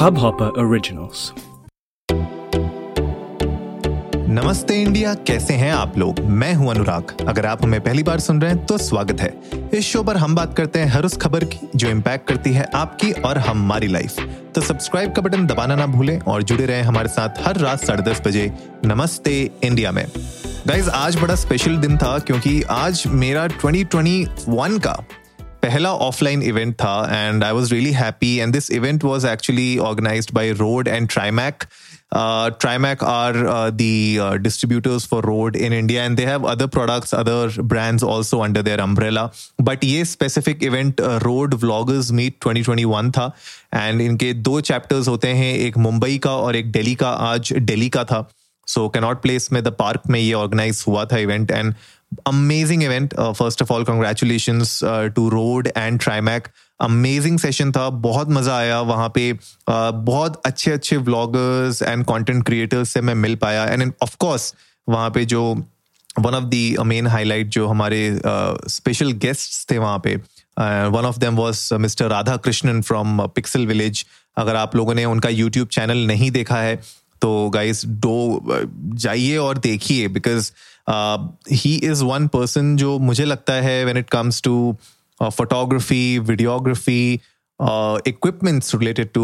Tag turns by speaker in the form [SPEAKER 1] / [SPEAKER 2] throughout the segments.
[SPEAKER 1] Hubhopper Originals.
[SPEAKER 2] नमस्ते India, कैसे हैं आप लोग? मैं हूँ अनुराग। अगर आप हमें पहली बार सुन रहे हैं तो स्वागत है। इस शो पर हम बात करते हैं हर उस खबर की, जो इम्पैक्ट करती है आपकी और हमारी लाइफ तो सब्सक्राइब का बटन दबाना ना भूलें और जुड़े रहें हमारे साथ हर रात साढ़े दस बजे नमस्ते इंडिया में। गाइज़ आज बड़ा स्पेशल दिन था, क्योंकि आज मेरा 2021 का पहला ऑफलाइन इवेंट था and I was really happy and this event was actually organise by Rode and Trimac Trimac are the distributors for Rode in India and they have other products other brands also under their umbrella but ये specific event Rode vloggers meet 2021 था and इनके दो chapters होते हैं, एक मुंबई का और एक डेली का। आज डेली का था। सो कैनॉट प्लेस में द पार्क में ये ऑर्गेनाइज हुआ था event and amazing event first of all congratulation to Rode and Trimac amazing session था बहुत मज़ा आया वहाँ पे। Uh, बहुत अच्छे अच्छे व्लॉगर्स एंड कंटेंट क्रिएटर्स से मैं मिल पाया। एंड ऑफ़ कोर्स वहाँ पे जो one of the main highlight जो हमारे स्पेशल uh, गेस्ट्स थे वहाँ पे one of them was mister Radha Krishnan from Pixel Village अगर आप लोगों ने उनका यूट्यूब चैनल नहीं देखा है तो गाइस डो जाइए और देखिए because he is one person जो मुझे लगता है when it comes to photography videography equipments related to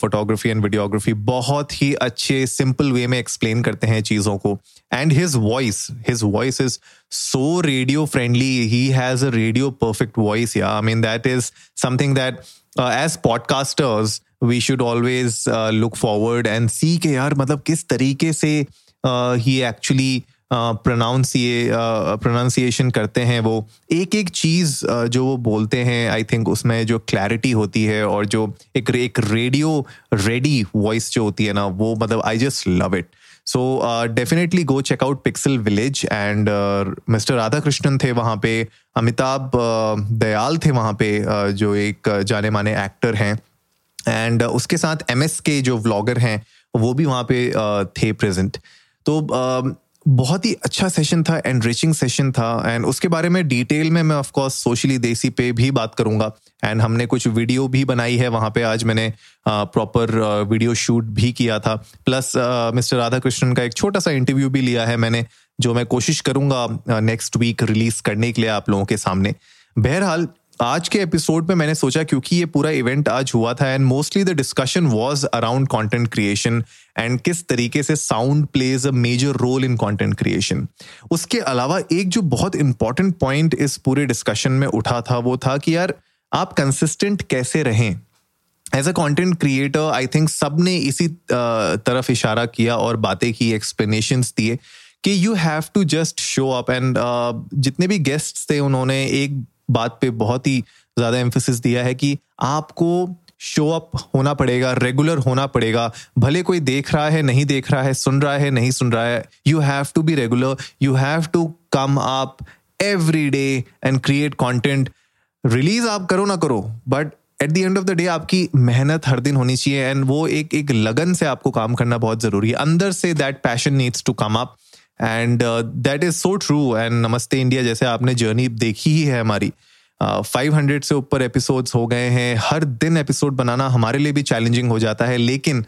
[SPEAKER 2] photography and videography बहुत ही अच्छे सिंपल वे में एक्सप्लेन करते हैं चीज़ों को। And his voice his voice is so radio friendly he has a radio perfect voice या I mean that is something that as podcasters we should always look forward and see के यार मतलब किस तरीके से ही एक्चुअली प्रोनाउंसिए प्रोनाउंसिएशन करते हैं वो। एक एक चीज़ जो वो बोलते हैं आई थिंक उसमें जो क्लैरिटी होती है और जो एक एक रेडियो रेडी वॉइस जो होती है ना वो मतलब I just love it so definitely go check out Pixel Village and mister Radha Krishnan थे वहाँ पे अमिताभ दयाल थे वहाँ पे uh, जो एक जाने माने एक्टर हैं। एंड uh, उसके साथ एम के जो व्लॉगर हैं वो भी वहाँ पे uh, थे प्रेजेंट तो बहुत ही अच्छा सेशन था एनरिचिंग सेशन था एंड उसके बारे में डिटेल में मैं ऑफकोर्स सोशली देसी पे भी बात करूँगा एंड हमने कुछ वीडियो भी बनाई है, वहाँ पे आज मैंने प्रॉपर वीडियो शूट भी किया था। प्लस मिस्टर राधा कृष्णन का एक छोटा सा इंटरव्यू भी लिया है मैंने, जो मैं कोशिश करूँगा नेक्स्ट वीक रिलीज़ करने के लिए आप लोगों के सामने। बहरहाल आज के एपिसोड में मैंने सोचा क्योंकि ये पूरा इवेंट आज हुआ था and mostly the discussion was around content creation and किस तरीके से sound plays a major role in content creation उसके अलावा एक जो बहुत इंपॉर्टेंट पॉइंट इस पूरे डिस्कशन में उठा था वो था कि यार, आप कंसिस्टेंट कैसे रहें? As a content creator I think सबने इसी तरफ़ इशारा किया और बातें की एक्सप्लेनेशन दिए कि you have to just show up and जितने भी गेस्ट थे उन्होंने एक बात पे बहुत ही ज़्यादा एम्फोसिस दिया है कि आपको शो अप होना पड़ेगा रेगुलर होना पड़ेगा। भले कोई देख रहा है, नहीं देख रहा है, सुन रहा है, नहीं सुन रहा है you have to be regular you have to come up every day and create content release आप करो ना करो but at the end of the day आपकी मेहनत हर दिन होनी चाहिए एंड वो एक एक लगन से आपको काम करना बहुत ज़रूरी है। अंदर से that passion needs to come up and that is so true and नमस्ते इंडिया जैसे आपने जर्नी देखी ही है हमारी फाइव uh, हंड्रेड से ऊपर एपिसोड्स हो गए हैं। हर दिन एपिसोड बनाना हमारे लिए भी चैलेंजिंग हो जाता है। लेकिन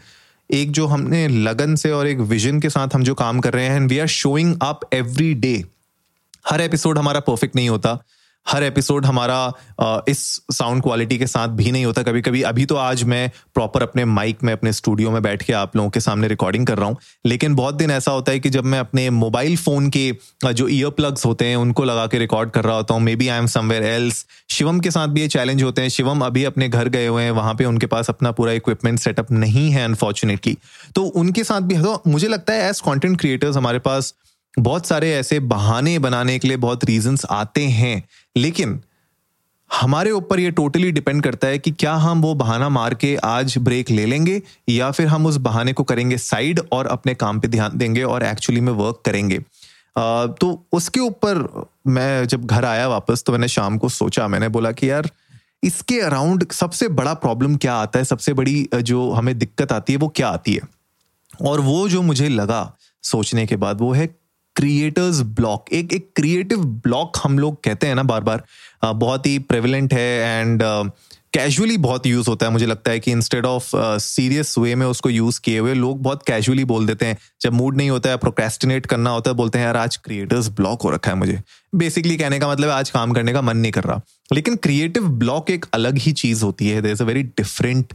[SPEAKER 2] एक जो हमने लगन से और एक विजन के साथ हम जो काम कर रहे हैं we are showing up every day her episode हमारा परफेक्ट नहीं होता। हर एपिसोड हमारा इस साउंड क्वालिटी के साथ भी नहीं होता। कभी कभी अभी तो आज मैं प्रॉपर अपने माइक में, अपने स्टूडियो में बैठ के आप लोगों के सामने रिकॉर्डिंग कर रहा हूँ। लेकिन बहुत दिन ऐसा होता है कि जब मैं अपने मोबाइल फ़ोन के जो ईयर प्लग्स होते हैं, उनको लगा के रिकॉर्ड कर रहा होता हूँ। Maybe I am somewhere else Shivam के साथ भी ये चैलेंज होते हैं। शिवम अभी अपने घर गए हुए हैं। वहाँ पे उनके पास अपना पूरा इक्विपमेंट सेटअप नहीं है अनफॉर्चुनेटली तो उनके साथ भी तो मुझे लगता है एज कॉन्टेंट क्रिएटर्स हमारे पास बहुत सारे ऐसे बहाने बनाने के लिए बहुत रीजंस आते हैं, लेकिन हमारे ऊपर ये टोटली डिपेंड करता है कि क्या हम वो बहाना मार के आज ब्रेक ले लेंगे, या फिर हम उस बहाने को करेंगे साइड और अपने काम पे ध्यान देंगे और एक्चुअली में वर्क करेंगे। तो उसके ऊपर मैं जब घर आया वापस तो मैंने शाम को सोचा, मैंने बोला कि यार, इसके अराउंड सबसे बड़ा प्रॉब्लम क्या आता है, सबसे बड़ी जो हमें दिक्कत आती है, वो क्या आती है? और वो जो मुझे लगा सोचने के बाद, वो है क्रिएटर्स ब्लॉक एक एक क्रिएटिव ब्लॉक हम लोग कहते हैं ना बार बार बहुत ही प्रेवलेंट है एंड कैजुअली बहुत यूज़ होता है। मुझे लगता है कि इंस्टेड ऑफ़ सीरियस वे में उसको यूज़ किए हुए लोग बहुत कैजुअली बोल देते हैं। जब मूड नहीं होता है प्रोक्रेस्टिनेट करना होता है, बोलते हैं, यार, आज क्रिएटर्स ब्लॉक हो रखा है मुझे। बेसिकली कहने का मतलब आज काम करने का मन नहीं कर रहा। लेकिन क्रिएटिव ब्लॉक एक अलग ही चीज़ होती है। There is a very different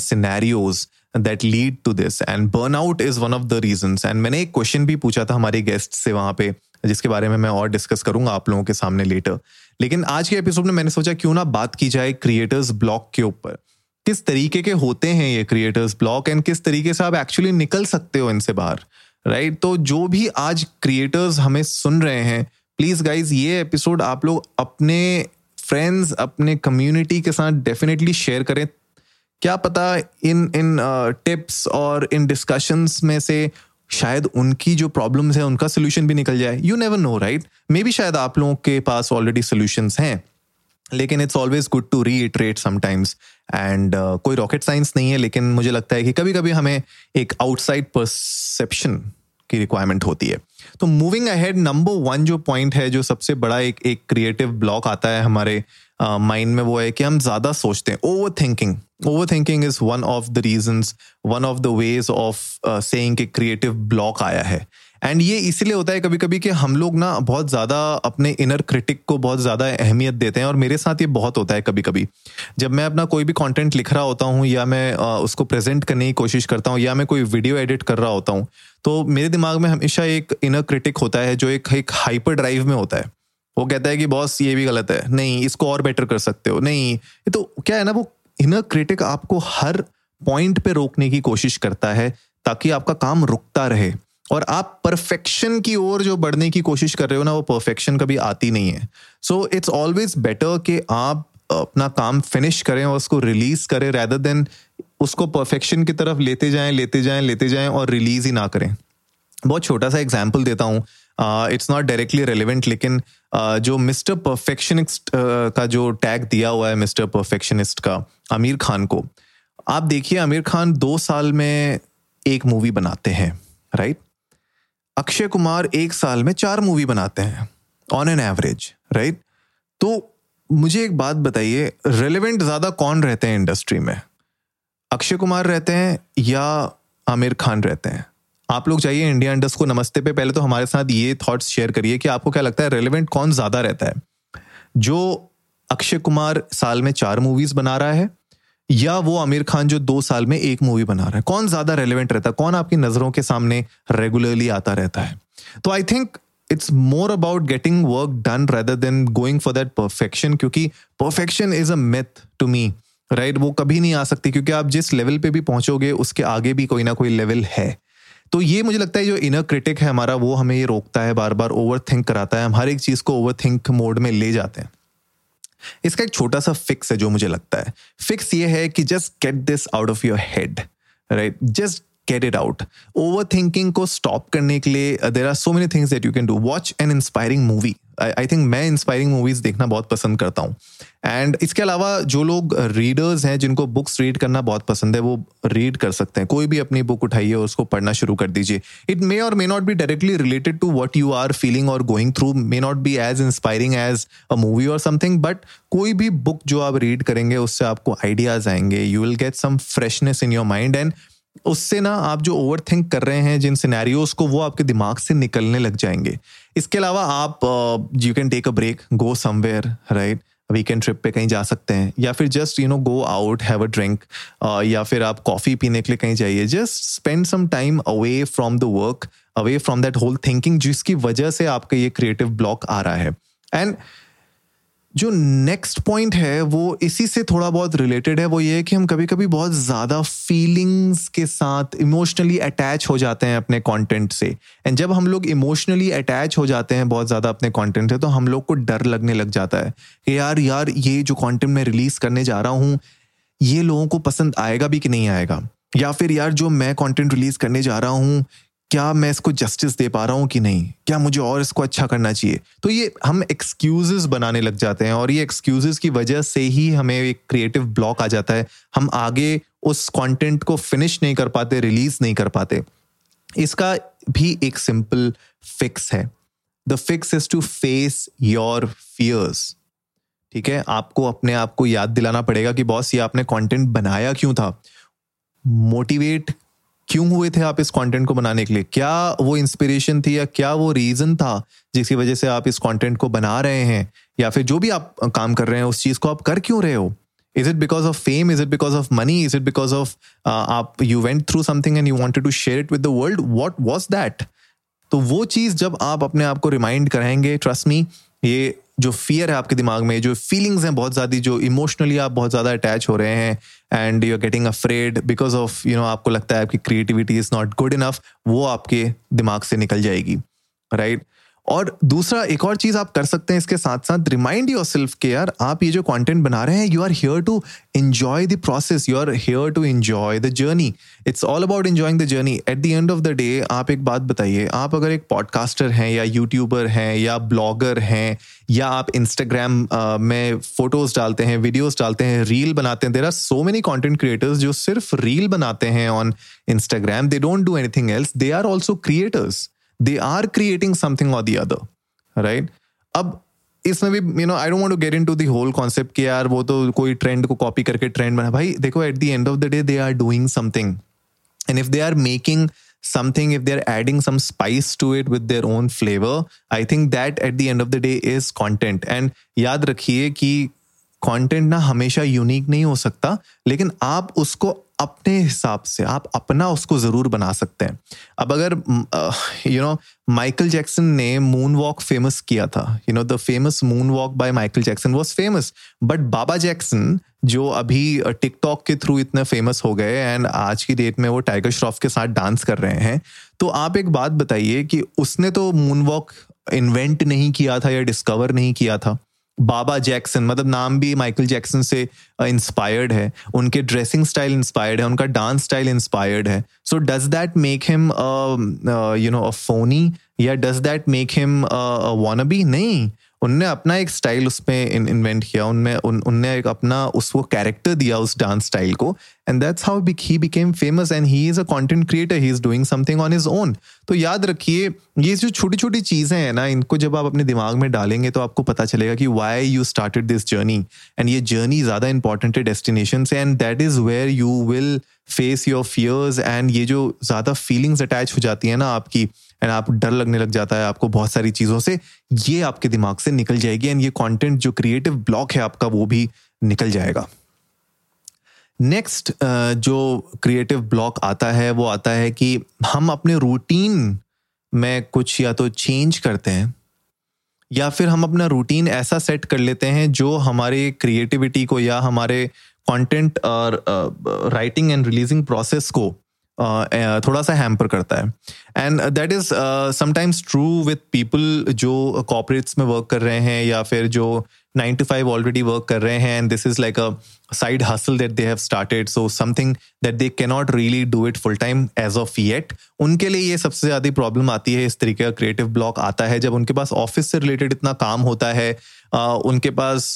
[SPEAKER 2] scenarios that lead to this and burn out is one of the reason and मैंने एक क्वेश्चन भी पूछा था हमारे गेस्ट से वहाँ पे, जिसके बारे में मैं और डिस्कस करूँगा आप लोगों के सामने लेटर लेकिन आज के एपिसोड में मैंने सोचा क्यों ना बात की जाए क्रिएटर्स ब्लॉक के ऊपर. किस तरीके के होते हैं ये क्रिएटर्स ब्लॉक एंड किस तरीके से आप एक्चुअली निकल सकते हो इनसे बाहर? Right right? तो जो भी आज क्रिएटर्स हमें सुन रहे हैं प्लीज़ गाइज़ ये एपिसोड आप लोग अपने फ्रेंड्स अपने कम्युनिटी के साथ डेफिनेटली शेयर करें क्या पता इन इन टिप्स और इन डिस्कशंस में से शायद उनकी जो प्रॉब्लम्स है, उनका सोल्यूशन भी निकल जाए। You never know right maybe शायद आप लोगों के पास ऑलरेडी सोल्यूशन हैं। लेकिन it's always good to reiterate sometimes and कोई रॉकेट साइंस नहीं है, लेकिन मुझे लगता है कि कभी कभी हमें एक आउटसाइड परसेप्शन की रिक्वायरमेंट होती है। तो मूविंग अहेड नंबर वन जो पॉइंट है, जो सबसे बड़ा एक एक क्रिएटिव ब्लॉक आता है हमारे माइंड में वो है कि हम ज़्यादा सोचते हैं। Over thinking over thinking is one of the reason one of the ways of saying कि क्रिएटिव ब्लॉक आया है। एंड ये इसलिए होता है कभी कभी कि हम लोग ना बहुत ज़्यादा अपने इनर क्रिटिक को बहुत ज़्यादा अहमियत देते हैं और मेरे साथ ये बहुत होता है कभी कभी जब मैं अपना कोई भी कंटेंट लिख रहा होता हूँ या मैं उसको प्रेजेंट करने की कोशिश करता हूँ या मैं कोई वीडियो एडिट कर रहा होता हूँ तो मेरे दिमाग में हमेशा एक इनर क्रिटिक होता है जो एक एक हाइपर ड्राइव में होता है। वो कहता है कि, बॉस, ये भी गलत है। नहीं, इसको और बेटर कर सकते हो। नहीं, ये तो क्या है ना, वो इनर क्रिटिक आपको हर पॉइंट पे रोकने की कोशिश करता है, ताकि आपका काम रुकता रहे। और आप परफेक्शन की ओर जो बढ़ने की कोशिश कर रहे हो ना, वो परफेक्शन कभी आती नहीं है। सो इट्स ऑलवेज बेटर कि आप अपना काम फिनिश करें और उसको रिलीज़ करें रैदर देन उसको परफेक्शन की तरफ़ लेते जाएँ लेते जाएँ लेते जाएँ और रिलीज़ ही ना करें। बहुत छोटा सा एग्ज़ाम्पल देता हूँ। इट्स नॉट डायरेक्टली रेलिवेंट लेकिन uh, जो मिस्टर परफेक्शनिस्ट uh, का जो टैग दिया हुआ है मिस्टर परफेक्शनिस्ट का आमिर खान को। आप देखिए आमिर खान दो साल में एक मूवी बनाते हैं राइट अक्षय कुमार एक साल में चार मूवी बनाते हैं ऑन एन एवरेज राइट तो मुझे एक बात बताइए रेलिवेंट ज़्यादा कौन रहते हैं इंडस्ट्री में? अक्षय कुमार रहते हैं या आमिर खान रहते हैं? आप लोग जाइए इंडिया इंडस को नमस्ते पे। पहले तो हमारे साथ ये थॉट्स शेयर करिए कि आपको क्या लगता है रेलिवेंट कौन ज़्यादा रहता है? जो अक्षय कुमार साल में चार मूवीज़ बना रहा है, या वो आमिर खान जो दो साल में एक मूवी बना रहा है? कौन ज़्यादा रेलिवेंट रहता है? कौन आपकी नज़रों के सामने रेगुलरली आता रहता है? तो I think it's more about getting work done rather than going for that perfection क्योंकि perfection is a myth to me right वो कभी नहीं आ सकती, क्योंकि आप जिस लेवल पे भी पहुंचोगे, उसके आगे भी कोई ना कोई लेवल है। तो ये मुझे लगता है जो इनर क्रिटिक है हमारा, वो हमें ये रोकता है बार बार ओवर थिंक कराता है। हम हर एक चीज़ को ओवर थिंक मोड में ले जाते हैं। इसका एक छोटा सा फिक्स है जो मुझे लगता है। फिक्स ये है कि just get this out of your head right just get it out over thinking को स्टॉप करने के लिए there are so many things that you can do watch an inspiring movie I think मैं inspiring movies देखना बहुत पसंद करता हूँ। एंड इसके अलावा जो लोग रीडर्स हैं, जिनको बुक्स रीड करना बहुत पसंद है, वो रीड कर सकते हैं। कोई भी अपनी बुक उठाइए और उसको पढ़ना शुरू कर दीजिए। It may or may not be directly related to what you are feeling or going through may not be as inspiring as a movie or something but कोई भी बुक जो आप रीड करेंगे, उससे आपको आइडियाज़ आएँगे। You will get some freshness in your mind and उससे ना आप जो ओवर थिंक कर रहे हैं, जिन सिनेरियोज को, वो आपके दिमाग से निकलने लग जाएँगे। इसके अलावा आप you can take a break go somewhere right weekend trip पे कहीं जा सकते हैं, या फिर just you know go out have a drink या फिर आप कॉफ़ी पीने के लिए कहीं जाइए। Just spend some time away from the work away from that whole thinking जिसकी वजह से आपका ये क्रिएटिव ब्लॉक आ रहा है। एंड जो नेक्स्ट पॉइंट है, वो इसी से थोड़ा बहुत रिलेटेड है, वो ये है कि हम कभी कभी बहुत ज़्यादा फीलिंग्स के साथ इमोशनली अटैच हो जाते हैं अपने कंटेंट से। एंड जब हम लोग इमोशनली अटैच हो जाते हैं बहुत ज़्यादा अपने कंटेंट से तो हम लोग को डर लगने लग जाता है कि यार यार, ये जो कंटेंट मैं रिलीज़ करने जा रहा हूँ, ये लोगों को पसंद आएगा भी कि नहीं आएगा? या फिर यार, जो मैं कंटेंट रिलीज़ करने जा रहा हूँ क्या मैं इसको जस्टिस दे पा रहा हूँ कि नहीं? क्या मुझे और इसको अच्छा करना चाहिए? तो ये हम एक्सक्यूजेस बनाने लग जाते हैं और ये एक्सक्यूजेस की वजह से ही हमें एक क्रिएटिव ब्लॉक आ जाता है। हम आगे उस कंटेंट को फिनिश नहीं कर पाते रिलीज़ नहीं कर पाते। इसका भी एक सिंपल फिक्स है। The fix is to face your fears ठीक है? आपको अपने आप को याद दिलाना पड़ेगा कि बॉस ये आपने कंटेंट बनाया क्यों था? मोटिवेट क्यों हुए थे आप इस कंटेंट को बनाने के लिए? क्या वो इंस्पिरेशन थी या क्या वो रीजन था जिसकी वजह से आप इस कंटेंट को बना रहे हैं? या फिर जो भी आप काम कर रहे हैं, उस चीज़ को आप कर क्यों रहे हो? Is it because of fame is it because of money is it because of आप you went through something and you wanted to share it with the world what was that तो वो चीज़ जब आप अपने आप को रिमाइंड कराएँगे trust me ये जो फियर है आपके दिमाग में, जो फीलिंग्स हैं बहुत ज़्यादा, जो इमोशनली आप बहुत ज़्यादा अटैच हो रहे हैं and you are getting afraid because of you know आपको लगता है आपकी creativity is not good enough वो आपके दिमाग से निकल जाएगी राइट right? और दूसरा एक और चीज़ आप कर सकते हैं इसके साथ साथ रिमाइंड योर सेल्फ के यार, आप ये जो कंटेंट बना रहे हैं you are here to enjoy the process you are here to enjoy the journey it's all about enjoying the journey at the end of the day आप एक बात बताइए, आप अगर एक पॉडकास्टर हैं या यूट्यूबर हैं या ब्लॉगर हैं या आप इंस्टाग्राम में फ़ोटोज़ डालते हैं वीडियोज़ डालते हैं रील बनाते हैं there are so many content creators जो सिर्फ़ रील बनाते हैं on Instagram they don't do anything else they are also creators they are creating something or the other right अब इसमें भी you know I don't want to get into the whole concept कि यार वो तो कोई ट्रेंड को copy करके ट्रेंड बना। भाई, देखो at the end of the day they are doing something and if they are making something, if they're adding some spice to it with their own flavor, i think that at the end of the day is content. And याद रखिए कि content ना हमेशा unique नहीं हो सकता, लेकिन आप उसको अपने हिसाब से आप अपना उसको ज़रूर बना सकते हैं। अब अगर यू नो माइकल जैक्सन ने मून वॉक फ़ेमस किया था। You know the famous moonwalk by Michael Jackson was famous but Baba Jackson जो अभी टिकटॉक के थ्रू इतने फ़ेमस हो गए एंड आज की डेट में वो टाइगर श्रॉफ के साथ डांस कर रहे हैं। तो आप एक बात बताइए कि उसने तो मून वॉक इन्वेंट नहीं किया था या डिस्कवर नहीं किया था? बाबा जैक्सन मतलब नाम भी माइकल जैक्सन से इंस्पायर्ड है। उनके ड्रेसिंग स्टाइल इंस्पायर्ड है, उनका डांस स्टाइल इंस्पायर्ड है। So does that make him you know a phony या does that make him wannabe नहीं। उनने अपना एक स्टाइल उसमें इन्वेंट किया उनमें उन, उनने एक अपना उसको कैरेक्टर दिया उस डांस स्टाइल को and that's how he became famous and he is a content creator he is doing something on his own तो याद रखिए ये जो छोटी छोटी चीज़ें हैं ना इनको जब आप अपने दिमाग में डालेंगे तो आपको पता चलेगा कि why you started this journey and ये जर्नी ज़्यादा इंपॉर्टेंट है डेस्टिनेशन से and that is where you will face your fears and ये जो ज़्यादा फीलिंग्स अटैच हो जाती है ना आपकी एंड आप डर लगने लग जाता है आपको बहुत सारी चीज़ों से, ये आपके दिमाग से निकल जाएगी एंड ये कंटेंट जो क्रिएटिव ब्लॉक है आपका, वो भी निकल जाएगा। नेक्स्ट जो क्रिएटिव ब्लॉक आता है, वो आता है कि हम अपने रूटीन में कुछ या तो चेंज करते हैं, या फिर हम अपना रूटीन ऐसा सेट कर लेते हैं जो हमारे क्रिएटिविटी को या हमारे कंटेंट और राइटिंग एंड रिलीजिंग प्रोसेस को थोड़ा सा हैम्पर करता है। And that is sometimes true with people जो कॉपरेट्स में वर्क कर रहे हैं या फिर जो nine to five already work कर रहे हैं and this is like a side hustle that they have started so something that they can not really do it full time as of yet उनके लिए ये सबसे ज़्यादा प्रॉब्लम आती है इस तरीके का क्रिएटिव ब्लॉक आता है जब उनके पास ऑफ़िस से रिलेटेड इतना काम होता है उनके पास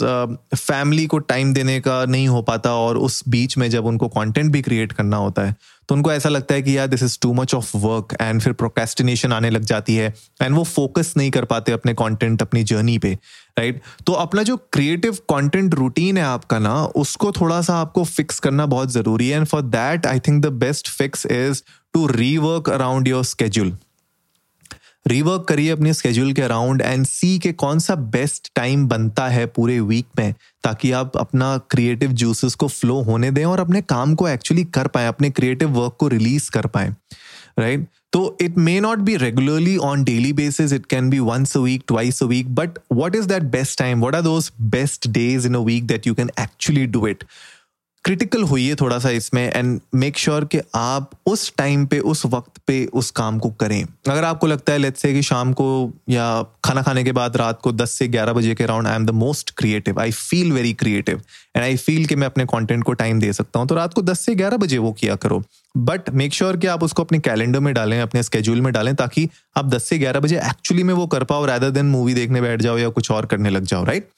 [SPEAKER 2] फैमिली को टाइम देने का नहीं हो पाता और उस बीच में जब उनको कंटेंट भी क्रिएट करना होता है तो उनको ऐसा लगता है कि यार this is too much of work and फिर प्रोकेस्टिनेशन आने लग जाती है एंड वो फोकस नहीं कर पाते अपने कंटेंट अपनी जर्नी पे राइट तो अपना जो क्रिएटिव कंटेंट रूटीन है आपका ना, उसको थोड़ा सा आपको फिक्स करना बहुत ज़रूरी है and for that I think the best fix is to rework around your schedule rework करिए अपने स्केड्यूल के अराउंड एंड सी के कौन सा बेस्ट टाइम बनता है पूरे वीक में, ताकि आप अपना क्रिएटिव जूसेस को फ्लो होने दें और अपने काम को एक्चुअली कर पाए, अपने क्रिएटिव वर्क को रिलीज़ कर पाए राइट तो it may not be regularly on daily basis it can be once a week twice a week but what is that best time what are those best days in a week that you can actually do it critical होइए थोड़ा सा इसमें and make sure कि आप उस time पे, उस वक्त पे उस काम को करें। अगर आपको लगता है लेट्स से कि शाम को या खाना खाने के बाद रात को 10 से 11 बजे के around I am the most creative I feel very creative and I feel कि मैं अपने कंटेंट को टाइम दे सकता हूँ। तो रात को 10 से 11 बजे वो किया करो। बट मेक श्योर कि आप उसको अपने कैलेंडर में डालें, अपने स्केड्यूल में डालें ताकि आप दस से ग्यारह बजे एक्चुअली में वो कर पाओ रैदर देन मूवी देखने बैठ जाओ या कुछ और करने लग जाओ राइट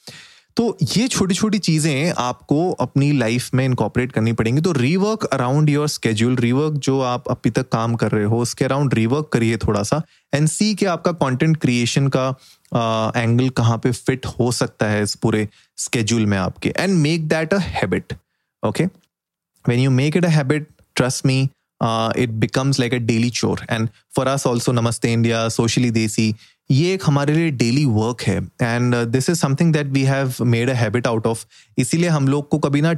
[SPEAKER 2] तो ये छोटी छोटी चीज़ें आपको अपनी लाइफ में इनकॉपरेट करनी पड़ेंगी। तो rework around your schedule rework जो आप अभी तक काम कर रहे हो, उसके अराउंड रीवर्क करिए थोड़ा सा एंड सी के आपका कंटेंट क्रिएशन का एंगल कहाँ पे फिट हो सकता है इस पूरे स्केड्यूल में आपके। And make that a habit okay when you make it a habit trust me it becomes like a daily chore and for us also नमस्ते इंडिया सोशली देसी ये एक हमारे लिए डेली वर्क है. And this is something that we have made a habit out of इसीलिए हम लोग को कभी ना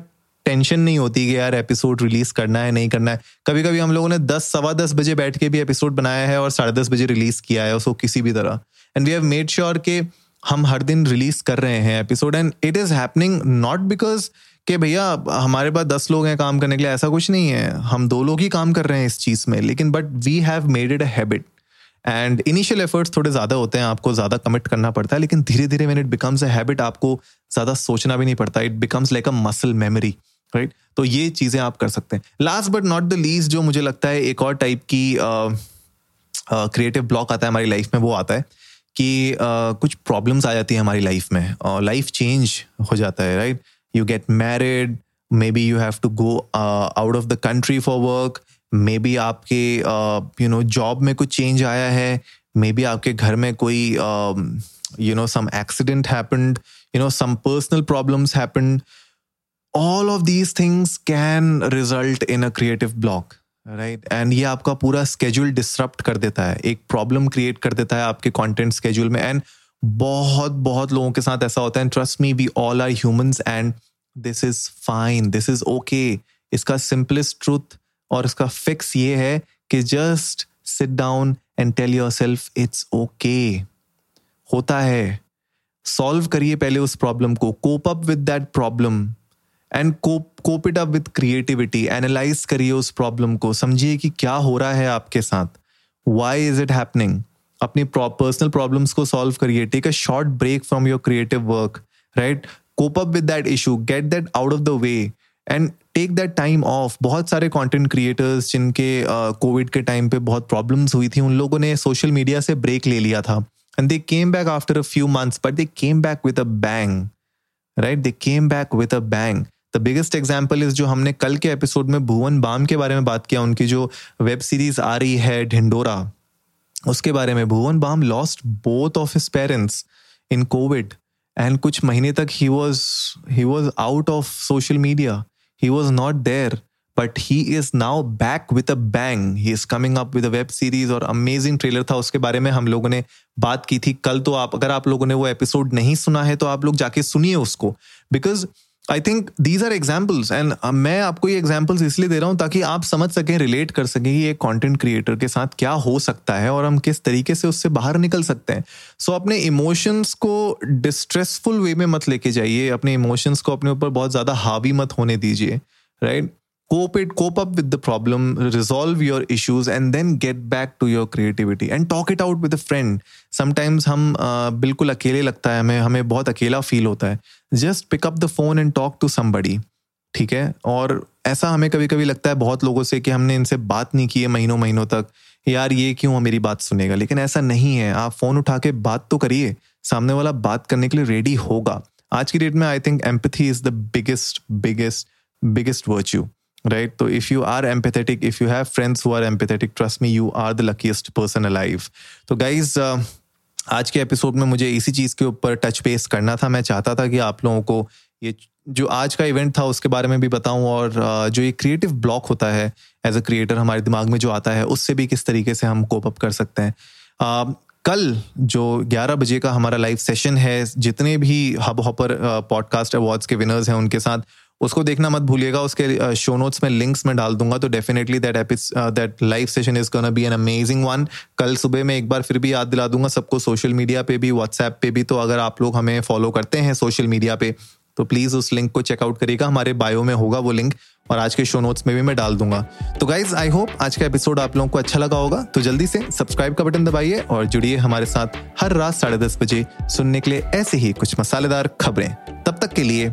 [SPEAKER 2] टेंशन नहीं होती कि यार एपिसोड रिलीज़ करना है, नहीं करना है. कभी कभी हम लोगों ने दस, सवा दस बजे बैठ के भी एपिसोड बनाया है और साढ़े दस बजे रिलीज़ किया है उसको किसी भी तरह. And we have made sure के हम हर दिन रिलीज़ कर रहे हैं episode and it is happening not because कि भैया हमारे पास दस लोग हैं काम करने के लिए ऐसा कुछ नहीं है। हम दो लोग ही काम कर रहे हैं इस चीज़ में लेकिन but we have made it a habit and initial efforts थोड़े ज़्यादा होते हैं आपको ज़्यादा कमिट करना पड़ता है लेकिन धीरे धीरे when it becomes a habit आपको ज़्यादा सोचना भी नहीं पड़ता। It becomes like a muscle memory right तो ये चीज़ें आप कर सकते हैं। Last but not the least जो मुझे लगता है एक और टाइप की क्रिएटिव uh, ब्लॉक uh, आता है हमारी लाइफ में वो आता है कि uh, कुछ प्रॉब्लम्स आ जाती है हमारी लाइफ में लाइफ चेंज हो जाता है right you get married maybe you have to go out of the country for work maybe आपके यू नो जॉब में कुछ चेंज आया है मे बी आपके घर में कोई you know some accident happened you know some personal problems happened all of these things can result in a creative block right and ये आपका पूरा स्केड्यूल डिसरप्ट कर देता है, एक प्रॉब्लम क्रिएट कर देता है आपके कंटेंट स्केड्यूल में एंड बहुत बहुत लोगों के साथ ऐसा होता है। Trust me we all are humans and this is fine this is okay इसका सिंपलेस्ट ट्रूथ और इसका फिक्स ये है कि just sit down and tell yourself it's okay होता है। सॉल्व करिए पहले उस प्रॉब्लम को। Cope up with that problem and cope cope it up with creativity analyse करिए उस प्रॉब्लम को। समझिए कि क्या हो रहा है आपके साथ। वाई इज़ इट हैपनिंग अपनी पर्सनल प्रॉब्लम्स को सॉल्व करिए. Take a short break from your creative work right cope up with that issue get that out of the way and take that time off बहुत सारे content creators जिनके Covid के time पे बहुत problems हुई थी, उन लोगों ने सोशल मीडिया से ब्रेक ले लिया था. And they came back after a few months but they came back with a bang right they came back with a bang the biggest example is जो हमने कल के एपिसोड में भुवन बाम के बारे में बात किया, उनकी जो वेब सीरीज़ आ रही है ढिंडोरा उसके बारे में Bhuvan Bam lost both of his parents in covid and कुछ महीने तक ही was he was out of social media he was not there but he is now back with a bang he is coming up with a web series और amazing trailer था। उसके बारे में हम लोगों ने बात की थी। कल तो आप, अगर आप लोगों ने वो एपिसोड नहीं सुना है तो आप लोग जाके सुनिए उसको। Because I think these are examples and मैं आपको ये एग्जाम्पल्स इसलिए दे रहा हूँ ताकि आप समझ सकें रिलेट कर सकें कि एक कंटेंट क्रिएटर के साथ क्या हो सकता है और हम किस तरीके से उससे बाहर निकल सकते हैं। सो so, अपने इमोशंस को डिस्ट्रेसफुल वे में मत लेके जाइए अपने इमोशंस को अपने ऊपर बहुत ज़्यादा हावी मत होने दीजिए right cope it, cope up with the problem, resolve your issues, and then get back to your creativity and talk it out with a friend. Sometimes हम बिल्कुल अकेले लगता है हमें हमें बहुत अकेला फील होता है just pick up the phone and talk to somebody ठीक है? और ऐसा हमें कभी कभी लगता है बहुत लोगों से कि हमने इनसे बात नहीं की है महीनों महीनों तक यार ये क्यों मेरी बात सुनेगा? लेकिन ऐसा नहीं है। आप फ़ोन उठा के बात तो करिए। सामने वाला बात करने के लिए रेडी होगा। आज की डेट में I think empathy is the biggest biggest biggest virtue right? So if you are empathetic if you have friends who are empathetic trust me you are the luckiest person alive. तो uh, आज के episode में मुझे इसी चीज़ के ऊपर touch base करना था। मैं चाहता था कि आप लोगों को ये जो आज का इवेंट था उसके बारे में भी बताऊँ और uh, जो ये क्रिएटिव ब्लॉक होता है एज अ क्रिएटर हमारे दिमाग में जो आता है उससे भी किस तरीके से हम कोप अप कर सकते हैं। Uh, कल जो 11 बजे का हमारा लाइव सेशन है जितने भी हब हॉपर पॉडकास्ट अवार्ड्स के विनर्स हैं उनके साथ उसको देखना मत भूलिएगा, उसके शो नोट्स में लिंक्स में डाल दूँगा तो definitely that that live session is gonna be an amazing one कल सुबह में एक बार फिर भी याद दिला दूँगा सबको सोशल मीडिया पे भी व्हाट्सएप पे भी तो अगर आप लोग हमें फॉलो करते हैं सोशल मीडिया पे तो प्लीज़ उस लिंक को चेकआउट करिएगा, हमारे बायो में होगा वो लिंक और आज के शो नोट्स में भी मैं डाल दूँगा। तो गाइज़ आई होप आज का एपिसोड आप लोगों को अच्छा लगा होगा तो जल्दी से सब्सक्राइब का बटन दबाइए और जुड़िए हमारे साथ हर रात साढ़े दस बजे सुनने के लिए ऐसे ही कुछ मसालेदार खबरें। तब तक के लिए